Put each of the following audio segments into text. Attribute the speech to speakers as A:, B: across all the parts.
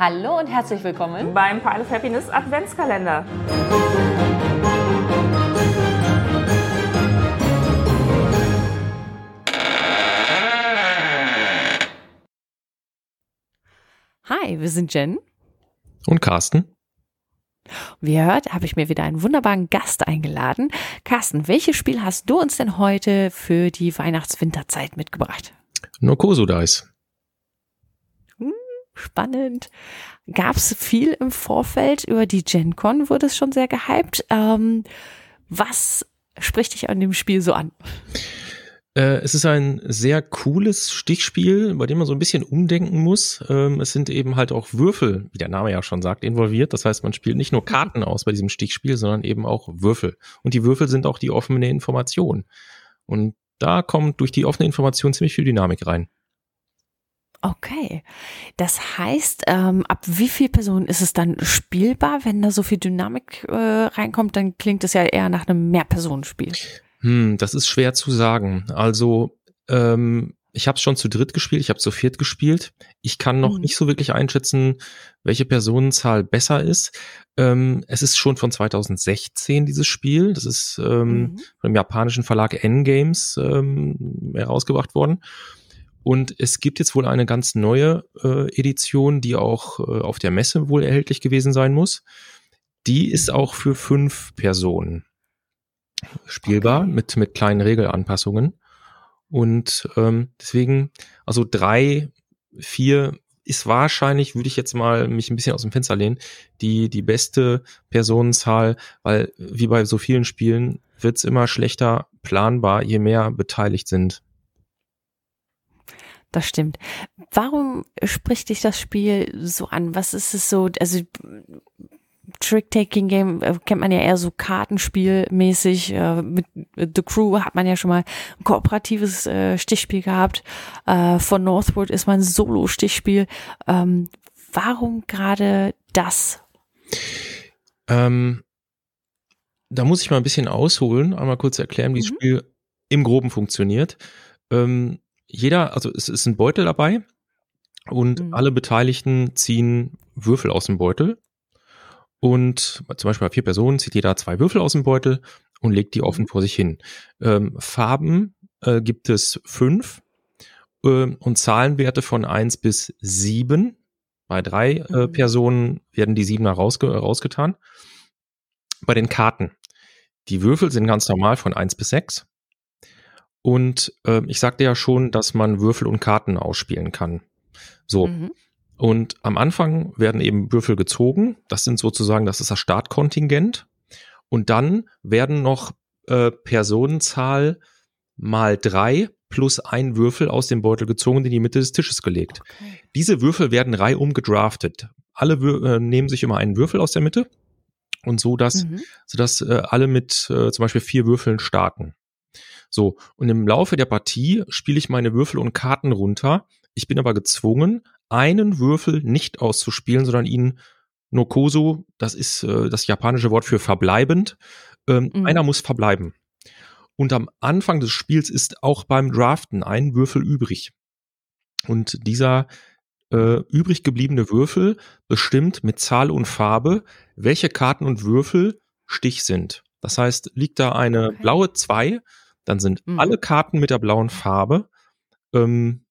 A: Hallo und herzlich willkommen
B: beim Pile of Happiness Adventskalender.
A: Hi, wir sind Jen
C: und Carsten.
A: Wie ihr hört, habe ich mir wieder einen wunderbaren Gast eingeladen. Carsten, welches Spiel hast du uns denn heute für die Weihnachts-Winterzeit mitgebracht?
C: Nokoso Dice.
A: Spannend. Gab es viel im Vorfeld über die Gen Con, wurde es schon sehr gehypt. Ähm, was spricht dich an dem Spiel so an?
C: Äh, es ist ein sehr cooles Stichspiel, bei dem man so ein bisschen umdenken muss. Ähm, es sind eben halt auch Würfel, wie der Name ja schon sagt, involviert. Das heißt, man spielt nicht nur Karten aus bei diesem Stichspiel, sondern eben auch Würfel. Und die Würfel sind auch die offene Information. Und da kommt durch die offene Information ziemlich viel Dynamik rein.
A: Okay. Das heißt, ähm, ab wie viel Personen ist es dann spielbar? Wenn da so viel Dynamik äh, reinkommt, dann klingt es ja eher nach einem Mehrpersonenspiel.
C: Hm, das ist schwer zu sagen. Also, ähm, ich habe es schon zu dritt gespielt, ich habe zu viert gespielt. Ich kann noch mhm. nicht so wirklich einschätzen, welche Personenzahl besser ist. Ähm, es ist schon von 2016 dieses Spiel. Das ist ähm, mhm. von dem japanischen Verlag N-Games ähm, herausgebracht worden. Und es gibt jetzt wohl eine ganz neue äh, Edition, die auch äh, auf der Messe wohl erhältlich gewesen sein muss. Die ist auch für fünf Personen spielbar okay. mit, mit kleinen Regelanpassungen. Und ähm, deswegen, also drei, vier ist wahrscheinlich, würde ich jetzt mal mich ein bisschen aus dem Fenster lehnen, die, die beste Personenzahl, weil wie bei so vielen Spielen wird's immer schlechter planbar, je mehr beteiligt sind.
A: Das stimmt. Warum spricht dich das Spiel so an? Was ist es so? Also Trick-Taking-Game äh, kennt man ja eher so Kartenspielmäßig. Äh, mit The Crew hat man ja schon mal ein kooperatives äh, Stichspiel gehabt. Äh, von Northwood ist mein Solo-Stichspiel. Ähm, warum gerade das?
C: Ähm, da muss ich mal ein bisschen ausholen, einmal kurz erklären, wie mhm. das Spiel im Groben funktioniert. Ähm, jeder, also es ist ein Beutel dabei und mhm. alle Beteiligten ziehen Würfel aus dem Beutel und zum Beispiel bei vier Personen zieht jeder zwei Würfel aus dem Beutel und legt die offen mhm. vor sich hin. Ähm, Farben äh, gibt es fünf äh, und Zahlenwerte von eins bis sieben. Bei drei äh, mhm. Personen werden die Siebener rausge rausgetan. Bei den Karten. Die Würfel sind ganz normal von eins bis sechs. Und äh, ich sagte ja schon, dass man Würfel und Karten ausspielen kann. So. Mhm. Und am Anfang werden eben Würfel gezogen. Das sind sozusagen, das ist das Startkontingent. Und dann werden noch äh, Personenzahl mal drei plus ein Würfel aus dem Beutel gezogen und in die Mitte des Tisches gelegt. Okay. Diese Würfel werden reihum gedraftet. Alle Wür äh, nehmen sich immer einen Würfel aus der Mitte und so, dass, mhm. so dass äh, alle mit äh, zum Beispiel vier Würfeln starten. So, und im Laufe der Partie spiele ich meine Würfel und Karten runter. Ich bin aber gezwungen, einen Würfel nicht auszuspielen, sondern ihn Nokoso, das ist äh, das japanische Wort für verbleibend, ähm, mhm. einer muss verbleiben. Und am Anfang des Spiels ist auch beim Draften ein Würfel übrig. Und dieser äh, übrig gebliebene Würfel bestimmt mit Zahl und Farbe, welche Karten und Würfel Stich sind. Das heißt, liegt da eine blaue 2, dann sind mhm. alle Karten mit der blauen Farbe ähm,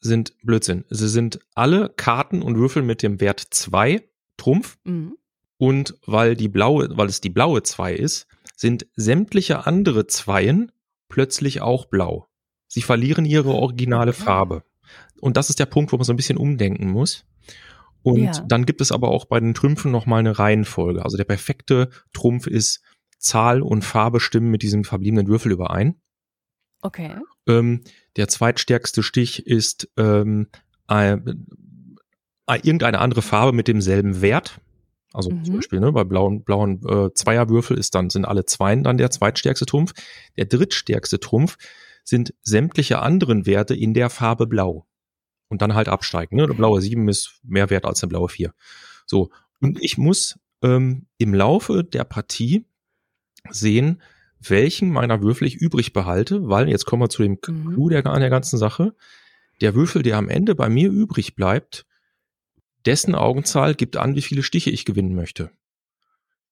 C: sind Blödsinn. Sie sind alle Karten und Würfel mit dem Wert 2 Trumpf. Mhm. Und weil die blaue, weil es die blaue 2 ist, sind sämtliche andere Zweien plötzlich auch blau. Sie verlieren ihre originale Farbe. Und das ist der Punkt, wo man so ein bisschen umdenken muss. Und ja. dann gibt es aber auch bei den Trümpfen nochmal eine Reihenfolge. Also der perfekte Trumpf ist Zahl und Farbe stimmen mit diesem verbliebenen Würfel überein.
A: Okay.
C: Ähm, der zweitstärkste Stich ist ähm, ein, ein, irgendeine andere Farbe mit demselben Wert. Also mhm. zum Beispiel ne, bei blauen, blauen äh, Zweierwürfel ist dann, sind alle Zweien dann der zweitstärkste Trumpf. Der drittstärkste Trumpf sind sämtliche anderen Werte in der Farbe blau. Und dann halt absteigen. Ne? Eine blaue 7 ist mehr wert als eine blaue 4. So. Und ich muss ähm, im Laufe der Partie sehen, welchen meiner Würfel ich übrig behalte, weil jetzt kommen wir zu dem mhm. Clou der, der ganzen Sache. Der Würfel, der am Ende bei mir übrig bleibt, dessen Augenzahl gibt an, wie viele Stiche ich gewinnen möchte.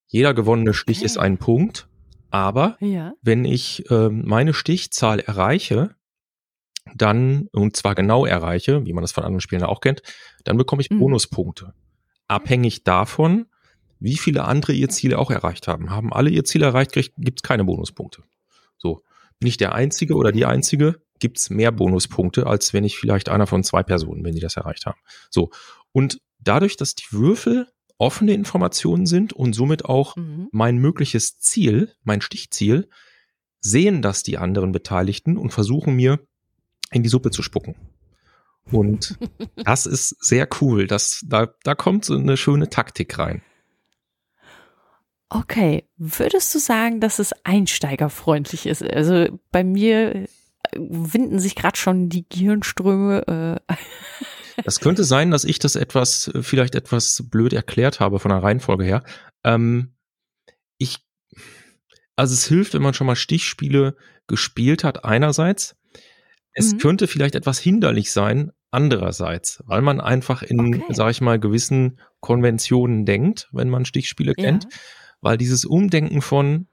C: Jeder gewonnene Stich
A: Okay.
C: ist ein Punkt, aber
A: Ja.
C: wenn ich ähm, meine Stichzahl erreiche, dann, und zwar genau erreiche, wie man das von anderen Spielen auch kennt, dann bekomme ich
A: Mhm.
C: Bonuspunkte. Abhängig davon, wie viele andere ihr Ziel auch erreicht haben. Haben alle ihr Ziel erreicht, gibt es keine Bonuspunkte. So. Bin ich der Einzige oder die Einzige, gibt es mehr Bonuspunkte, als wenn ich vielleicht einer von zwei Personen, wenn die das erreicht haben. So. Und dadurch, dass die Würfel offene Informationen sind und somit auch
A: Mhm.
C: mein mögliches Ziel, mein Stichziel, sehen das die anderen Beteiligten und versuchen mir in die Suppe zu spucken. Und das ist sehr cool. Das, da, da kommt so eine schöne Taktik rein.
A: Okay, würdest du sagen, dass es einsteigerfreundlich ist? Also bei mir äh, winden sich gerade schon die Gehirnströme. Äh,
C: Das könnte sein, dass ich das etwas, äh, vielleicht etwas blöd erklärt habe von der Reihenfolge her. Ähm, ich, also es hilft, wenn man schon mal Stichspiele gespielt hat, einerseits. Es
A: Mhm.
C: könnte vielleicht etwas hinderlich sein, andererseits, weil man einfach in,
A: Okay.
C: sag ich mal, gewissen Konventionen denkt, wenn man Stichspiele
A: Ja.
C: Weil dieses Umdenken von,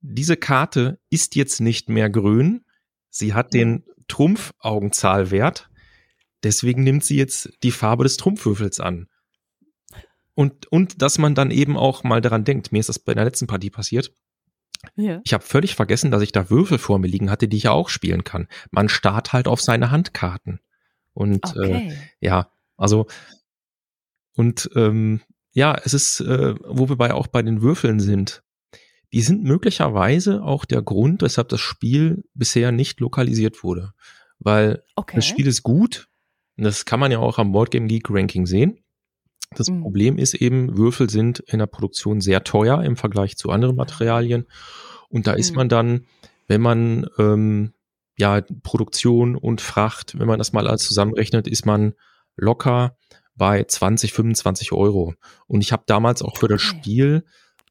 C: diese Karte ist jetzt nicht mehr grün, sie hat den Trumpfaugenzahlwert, deswegen nimmt sie jetzt die Farbe des Trumpfwürfels an. Und, und dass man dann eben auch mal daran denkt, mir ist das bei der letzten Partie passiert,
A: ja.
C: ich habe völlig vergessen, dass ich da Würfel vor mir liegen hatte, die ich ja auch spielen kann. Man starrt halt auf seine Handkarten. Und äh,
A: Okay.
C: ja, also und ähm, ja, es ist, äh, wo wir bei auch bei den Würfeln sind. Die sind möglicherweise auch der Grund, weshalb das Spiel bisher nicht lokalisiert wurde. Weil
A: okay.
C: das Spiel ist gut. Das kann man ja auch am Boardgame Geek Ranking sehen. Das
A: Mhm.
C: Problem ist eben, Würfel sind in der Produktion sehr teuer im Vergleich zu anderen Materialien. Und da ist
A: Mhm.
C: man dann, wenn man ähm, ja Produktion und Fracht, wenn man das mal alles zusammenrechnet, ist man locker bei 20, 25 Euro. Und ich habe damals auch für das. Spiel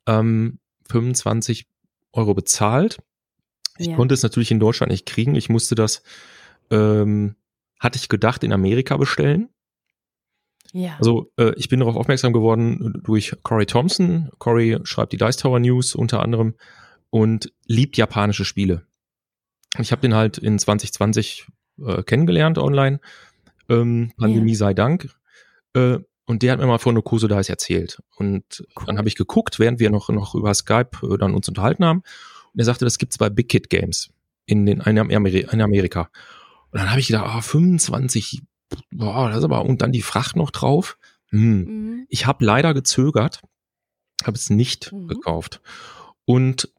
C: ähm, 25 Euro bezahlt. Ich
A: Ja.
C: konnte es natürlich in Deutschland nicht kriegen. Ich musste das, ähm, hatte ich gedacht, in Amerika bestellen.
A: ja.
C: Also äh, ich bin darauf aufmerksam geworden durch Corey Thompson. Corey schreibt die Dice Tower News unter anderem und liebt japanische Spiele. Ich habe den halt in 2020 äh, kennengelernt online. Ähm, Pandemie sei Dank. Äh, und der hat mir mal von Nokoso Dice erzählt. Und
A: Cool.
C: dann habe ich geguckt, während wir noch, noch über Skype äh, dann uns unterhalten haben. Und er sagte, das gibt's bei Big Kid Games in, den, in, Ameri in Amerika. Und dann habe ich gedacht, ah, 25, boah, das ist aber, und dann die Fracht noch drauf. Hm.
A: Mhm.
C: Ich habe leider gezögert, habe es nicht
A: Mhm.
C: gekauft. Und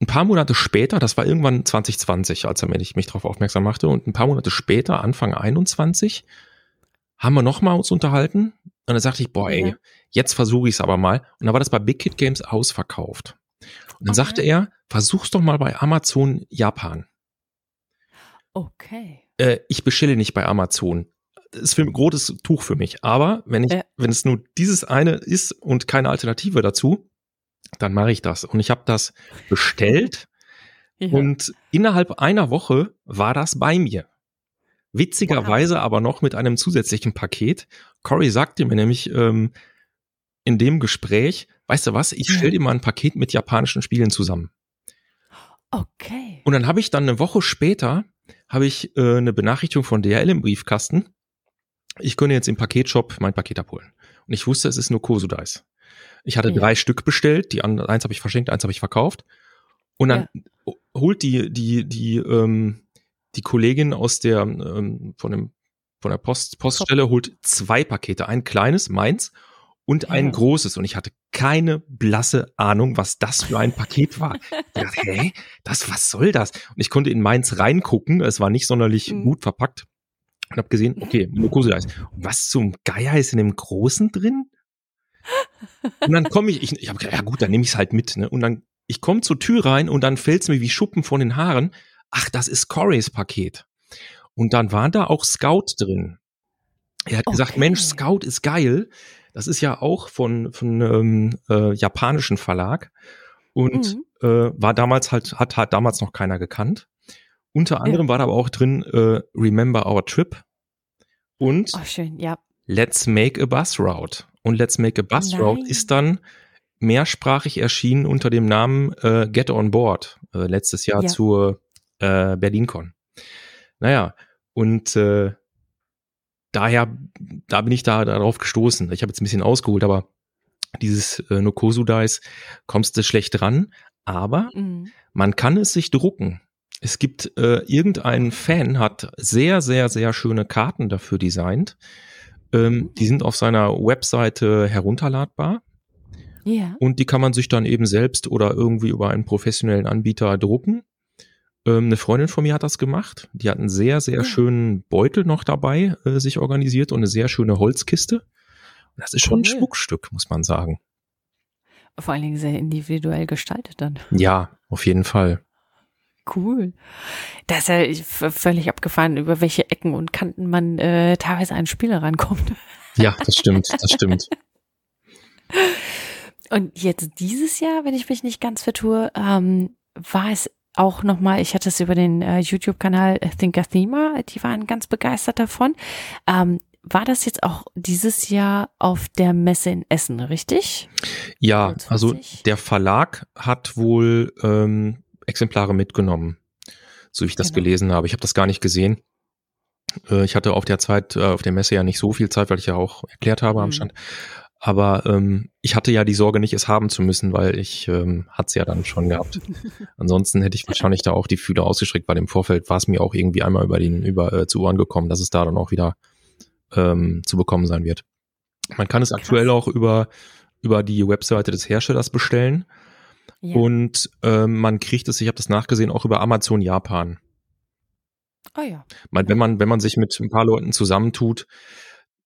C: ein paar Monate später, das war irgendwann 2020, als er mich, mich darauf aufmerksam machte, und ein paar Monate später, Anfang 21, haben wir nochmal uns unterhalten. Und dann sagte ich, boah, ey, jetzt versuche ich es aber mal. Und dann war das bei Big Kid Games ausverkauft. Und dann
A: Okay.
C: sagte er, versuch's doch mal bei Amazon Japan.
A: Okay.
C: Äh, ich bestelle nicht bei Amazon. Das ist für ein rotes Tuch für mich. Aber wenn ich,
A: Ja.
C: wenn es nur dieses eine ist und keine Alternative dazu, dann mache ich das. Und ich habe das bestellt
A: Ja.
C: und innerhalb einer Woche war das bei mir. Witzigerweise aber noch mit einem zusätzlichen Paket. Cory sagte mir nämlich ähm, in dem Gespräch, weißt du was, ich
A: Ja.
C: stell dir mal ein Paket mit japanischen Spielen zusammen.
A: okay.
C: Und dann habe ich dann eine Woche später habe ich äh, eine Benachrichtigung von DHL im Briefkasten. Ich könne jetzt im Paketshop mein Paket abholen. Und ich wusste, es ist nur Kosu Dice. Ich hatte
A: Ja.
C: drei Stück bestellt, die eins habe ich verschenkt, eins habe ich verkauft. Und dann holt die die die ähm, die Kollegin aus der ähm, von dem von der Post Poststelle holt zwei Pakete, ein kleines meins und ein
A: Ja.
C: großes und ich hatte keine blasse Ahnung, was das für ein Paket war. Ich dachte, hä, das was soll das? Und ich konnte in meins reingucken, es war nicht sonderlich
A: Mhm.
C: gut verpackt und habe gesehen, okay, Glukose ist. Was zum Geier ist in dem großen drin? Und dann komme ich, ich, ich habe gedacht, ja gut, dann nehme ich es halt mit. Ne? Und dann, ich komme zur Tür rein und dann fällt's mir wie Schuppen von den Haaren. Ach, das ist Corys Paket. Und dann war da auch Scout drin. Er hat gesagt,
A: Okay.
C: Mensch, Scout ist geil. Das ist ja auch von, von ähm, äh, japanischen Verlag. Und
A: Mhm.
C: äh, war damals halt, hat, hat damals noch keiner gekannt. Unter anderem war da aber auch drin äh, Remember Our Trip. Und
A: Oh, schön, ja.
C: Let's Make a Bus Route. Und Let's Make a Bus
A: Nein.
C: Route ist dann mehrsprachig erschienen unter dem Namen äh, Get On Board, äh, letztes Jahr
A: Ja.
C: zur äh, BerlinCon. Naja, und äh, daher, da bin ich da darauf gestoßen. Ich habe jetzt ein bisschen ausgeholt, aber dieses äh, Nokosu Dice kommst du schlecht dran, aber
A: Mhm.
C: man kann es sich drucken. Es gibt äh, irgendein Fan hat sehr, sehr, sehr schöne Karten dafür designt. Ähm, die sind auf seiner Webseite herunterladbar
A: Ja.
C: und die kann man sich dann eben selbst oder irgendwie über einen professionellen Anbieter drucken. Ähm, eine Freundin von mir hat das gemacht. Die hat einen sehr, sehr
A: Ja.
C: schönen Beutel noch dabei äh, sich organisiert und eine sehr schöne Holzkiste. Und das ist schon ein
A: Cool.
C: Schmuckstück, muss man sagen.
A: Vor allen Dingen sehr individuell gestaltet dann.
C: Ja, auf jeden Fall.
A: Cool. Das ist ja völlig abgefahren, über welche Ecken und Kanten man äh, teilweise an Spiele rankommt.
C: Ja, das stimmt, das stimmt.
A: Und jetzt dieses Jahr, wenn ich mich nicht ganz vertue, ähm, war es auch nochmal, ich hatte es über den äh, YouTube-Kanal Thinkathema, die waren ganz begeistert davon. Ähm, war das jetzt auch dieses Jahr auf der Messe in Essen, richtig?
C: Ja,
A: 25?
C: also der Verlag hat wohl ähm, Exemplare mitgenommen, so wie ich das
A: Genau.
C: gelesen habe. Ich habe das gar nicht gesehen. Äh, ich hatte auf der Zeit, äh, auf der Messe ja nicht so viel Zeit, weil ich ja auch erklärt habe am
A: Mhm.
C: Stand. Aber ähm, ich hatte ja die Sorge, nicht es haben zu müssen, weil ich ähm, hatte es ja dann schon gehabt. Ansonsten hätte ich wahrscheinlich da auch die Fühler ausgestreckt, weil im Vorfeld war es mir auch irgendwie einmal über den über äh, zu Ohren gekommen, dass es da dann auch wieder ähm, zu bekommen sein wird. Man kann es
A: Krass.
C: aktuell auch über über die Webseite des Herstellers bestellen
A: Ja.
C: und ähm, man kriegt es, ich habe das nachgesehen, auch über Amazon Japan.
A: oh ja.
C: Man, wenn man wenn man sich mit ein paar Leuten zusammentut,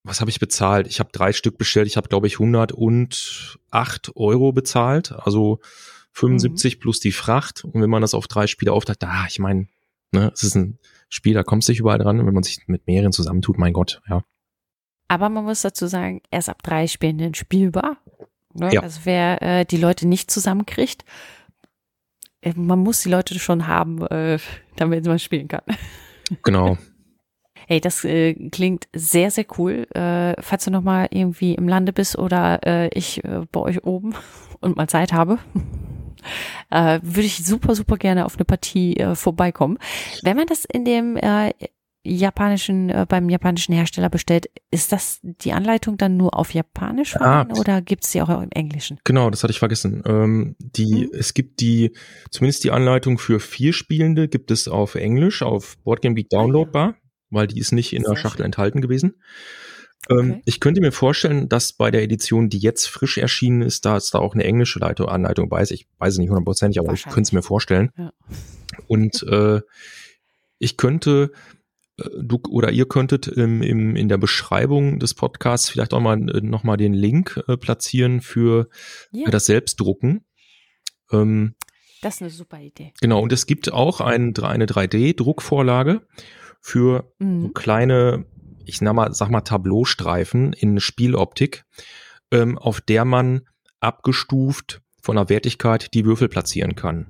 C: was habe ich bezahlt? Ich habe drei Stück bestellt. Ich habe glaube ich 108 Euro bezahlt, also 75
A: Mhm.
C: plus die Fracht. Und wenn man das auf drei Spiele aufteilt, da, ich meine, ne, es ist ein Spiel, da kommst du nicht überall dran. Und wenn man sich mit mehreren zusammentut, mein Gott, ja.
A: Aber man muss dazu sagen, erst ab drei Spielen spielbar. Ne?
C: Ja.
A: Also wer äh, die Leute nicht zusammenkriegt, äh, man muss die Leute schon haben, äh, damit man spielen kann.
C: Genau.
A: Hey, das äh, klingt sehr, sehr cool. Äh, falls du noch mal irgendwie im Lande bist oder äh, ich äh, bei euch oben und mal Zeit habe, äh, würde ich super, super gerne auf eine Partie äh, vorbeikommen. Wenn man das in dem äh, japanischen, äh, beim japanischen Hersteller bestellt, ist das die Anleitung dann nur auf Japanisch
C: Ah.
A: oder gibt es die auch im Englischen?
C: Genau, das hatte ich vergessen. Ähm, die,
A: Mhm.
C: es gibt die, zumindest die Anleitung für vier Spielende gibt es auf Englisch, auf Boardgame Geek downloadbar, weil die ist nicht in der
A: Sehr
C: Schachtel
A: schön.
C: enthalten gewesen. Ähm,
A: Okay.
C: Ich könnte mir vorstellen, dass bei der Edition, die jetzt frisch erschienen ist, da ist da auch eine englische Leitung, Anleitung bei ist. Ich weiß es nicht hundertprozentig, aber ich könnte es mir vorstellen.
A: Ja.
C: Und äh, ich könnte, äh, du oder ihr könntet im, im, in der Beschreibung des Podcasts vielleicht auch mal äh, noch mal den Link äh, platzieren für,
A: Ja,
C: für das Selbstdrucken. Ähm,
A: das ist eine super Idee.
C: genau, und es gibt auch ein, eine 3D-Druckvorlage für so
A: Mhm.
C: kleine, ich sag mal, sag mal Tableaustreifen in Spieloptik, ähm, auf der man abgestuft von der Wertigkeit die Würfel platzieren kann.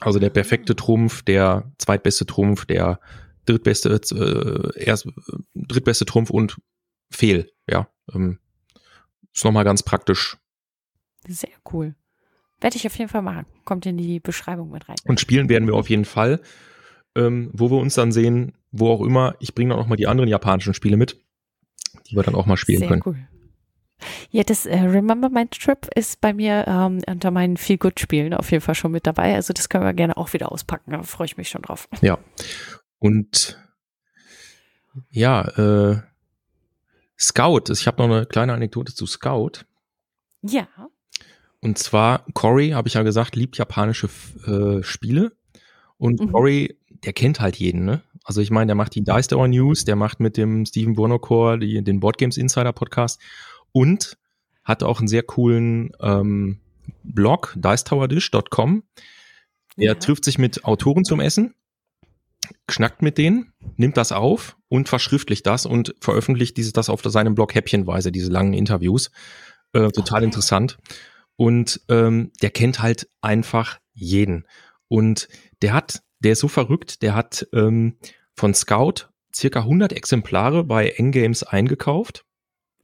C: Also der perfekte Trumpf, der zweitbeste Trumpf, der drittbeste, äh, erst, drittbeste Trumpf und Fehl, ja. Ähm, ist nochmal ganz praktisch.
A: Sehr cool. Werde ich auf jeden Fall machen. Kommt in die Beschreibung mit rein.
C: Und spielen werden wir auf jeden Fall. Ähm, wo wir uns dann sehen, wo auch immer. Ich bringe dann auch mal die anderen japanischen Spiele mit, die wir dann auch mal spielen
A: Sehr
C: können.
A: cool. Ja, das äh, Remember My Trip ist bei mir ähm, unter meinen Feel Good Spielen auf jeden Fall schon mit dabei. Also das können wir gerne auch wieder auspacken. Da freue ich mich schon drauf.
C: Ja. Und ja, äh, Scout. Ich habe noch eine kleine Anekdote zu Scout.
A: Ja.
C: Und zwar, Cory, habe ich ja gesagt, liebt japanische äh, Spiele. Und
A: Mhm.
C: Cory, der kennt halt jeden, ne? Also ich meine, der macht die Dice Tower News, der macht mit dem Steven Bonocor die, den Board Games Insider Podcast und hat auch einen sehr coolen ähm, Blog, dicetowerdish.com. Er
A: ja.
C: trifft sich mit Autoren zum Essen, schnackt mit denen, nimmt das auf und verschriftlicht das und veröffentlicht dieses das auf seinem Blog häppchenweise, diese langen Interviews. Äh, total
A: Okay.
C: interessant. Und ähm, der kennt halt einfach jeden. Und der hat, der ist so verrückt, der hat ähm, von Scout circa 100 Exemplare bei N-Games eingekauft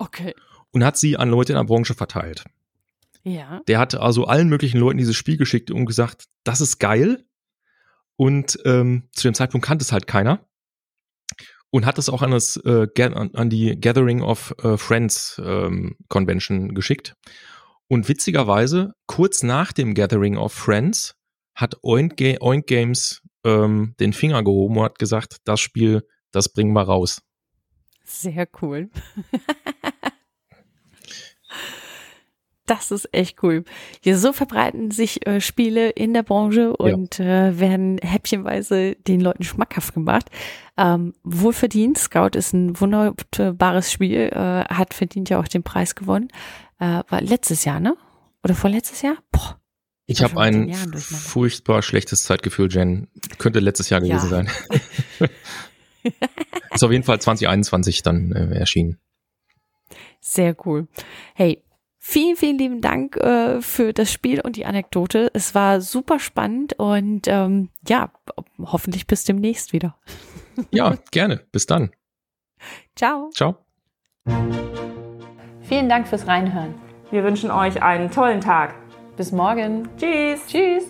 A: Okay.
C: Und hat sie an Leute in der Branche verteilt.
A: Ja.
C: Der hat also allen möglichen Leuten dieses Spiel geschickt und gesagt, das ist geil. Und ähm, zu dem Zeitpunkt kannte es halt keiner. Und hat es auch an, das, äh, an die Gathering of äh, Friends ähm, Convention geschickt. Und witzigerweise, kurz nach dem Gathering of Friends hat Oink, Ga Oink Games ähm, den Finger gehoben und hat gesagt, das Spiel, das bringen wir raus.
A: Sehr cool. Das ist echt cool. Hier so verbreiten sich äh, Spiele in der Branche und ja. äh, werden häppchenweise den Leuten schmackhaft gemacht. Ähm, wohlverdient. Scout ist ein wunderbares Spiel, äh, hat verdient ja auch den Preis gewonnen. Äh, war letztes Jahr, ne? Oder vorletztes Jahr? Boah.
C: Ich, habe ein furchtbar schlechtes Zeitgefühl, Jen. Könnte letztes Jahr gewesen ja. sein. ist auf jeden Fall 2021 dann äh, erschienen.
A: Sehr cool. Hey, Vielen, vielen lieben Dank äh, für das Spiel und die Anekdote. Es war super spannend und ähm, ja, hoffentlich bis demnächst wieder.
C: Ja, gerne. Bis dann.
A: Ciao.
C: Ciao.
A: Vielen Dank fürs Reinhören.
B: Wir wünschen euch einen tollen Tag.
A: Bis morgen.
B: Tschüss.
A: Tschüss.